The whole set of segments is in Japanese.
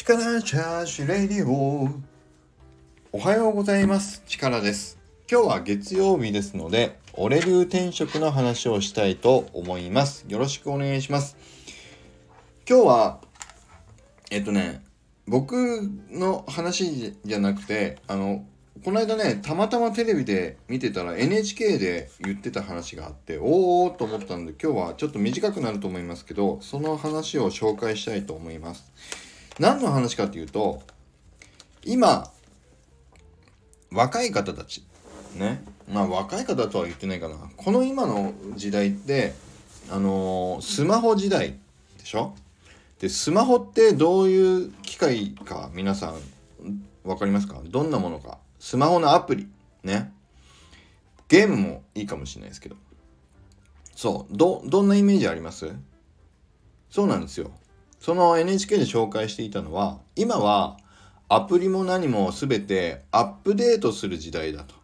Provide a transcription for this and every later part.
力チャージレディオおはようございます。力です。今日は月曜日ですので俺流転職の話をしたいと思います。よろしくお願いします。今日はえっとね僕の話じゃなくてあのこの間ねたまたまテレビで見てたら NHK で言ってた話があっておおと思ったんで今日はちょっと短くなると思いますけどその話を紹介したいと思います。何の話かっていうと今若い方たち。ね。まあ若い方とは言ってないかな。この今の時代ってあのー、スマホ時代でしょ？でスマホってどういう機械か皆さん分かりますか？どんなものか。スマホのアプリ。ね。ゲームもいいかもしれないですけど。そう。どどんなイメージあります？そうなんですよその NHK で紹介していたのは今はアプリも何も全てアップデートする時代だと。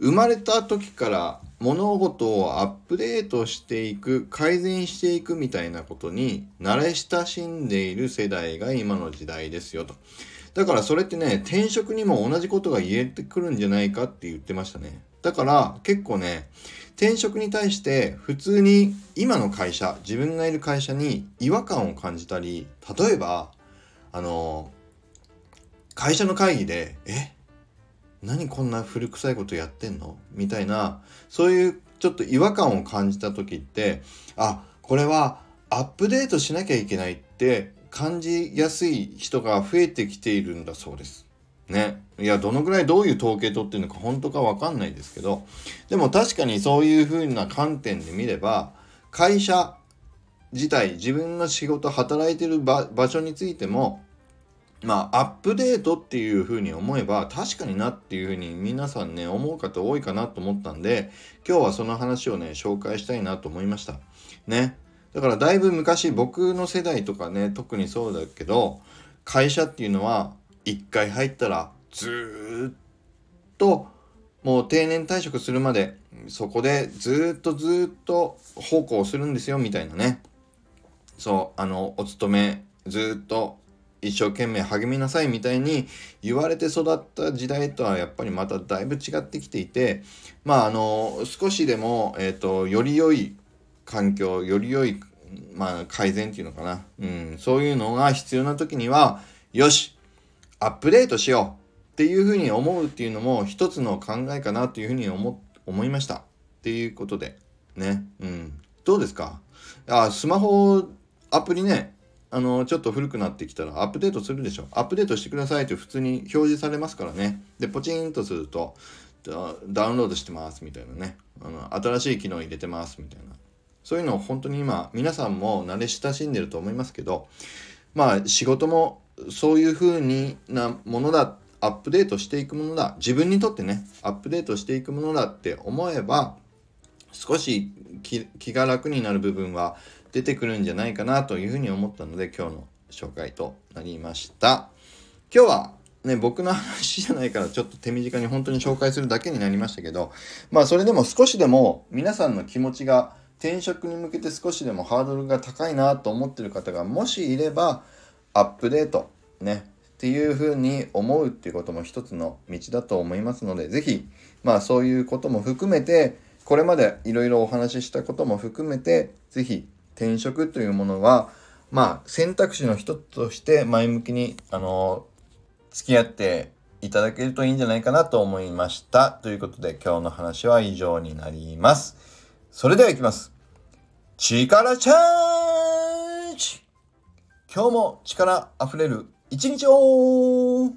生まれた時から物事をアップデートしていく改善していくみたいなことに慣れ親しんでいる世代が今の時代ですよと。だからそれってね転職にも同じことが言えてくるんじゃないかって言ってましたね。だから結構ね転職に対して普通に今の会社自分がいる会社に違和感を感じたり例えばあの会社の会議で「え何こんな古臭いことやってんの?」みたいなそういうちょっと違和感を感じた時ってあこれはアップデートしなきゃいけないって感じやすい人が増えてきているんだそうです。ね。いや、どのぐらいどういう統計取ってるのか本当かわかんないですけど、でも確かにそういう風な観点で見れば、会社自体、自分の仕事、働いてる場所についても、まあ、アップデートっていう風に思えば、確かになっていう風に皆さんね、思う方多いかなと思ったんで、今日はその話をね、紹介したいなと思いました。ね。だからだいぶ昔、僕の世代とかね、特にそうだけど、会社っていうのは、1回入ったらずっともう定年退職するまでそこでずっとずっと奉公するんですよみたいなね。そうあのお勤めずっと一生懸命励みなさいみたいに言われて育った時代とはやっぱりまただいぶ違ってきていてまああの少しでも、えーと、より良い環境より良い、まあ、改善っていうのかな、うん、そういうのが必要な時にはよしアップデートしようっていうふうに思うっていうのも一つの考えかなというふうに思思いましたっていうことでね。うん。どうですか？あスマホアプリね。あのちょっと古くなってきたらアップデートするでしょ。アップデートしてくださいって普通に表示されますからね。でポチンとするとダウンロードしてますみたいなね。あの新しい機能入れてますみたいな。そういうのを本当に今皆さんも慣れ親しんでると思いますけどまあ仕事もそういう風になものだアップデートしていくものだ。自分にとってねアップデートしていくものだって思えば少し気が楽になる部分は出てくるんじゃないかなというふうに思ったので今日の紹介となりました。今日はね僕の話じゃないからちょっと手短に本当に紹介するだけになりましたけどまあそれでも少しでも皆さんの気持ちが転職に向けて少しでもハードルが高いなと思ってる方がもしいればアップデートねっていうふうに思うっていうことも一つの道だと思いますので是非まあそういうことも含めてこれまでいろいろお話ししたことも含めて是非転職というものはまあ選択肢の一つとして前向きにあの付き合っていただけるといいんじゃないかなと思いました。ということで今日の話は以上になります。それではいきます。力チャージ今日も力あふれる一日を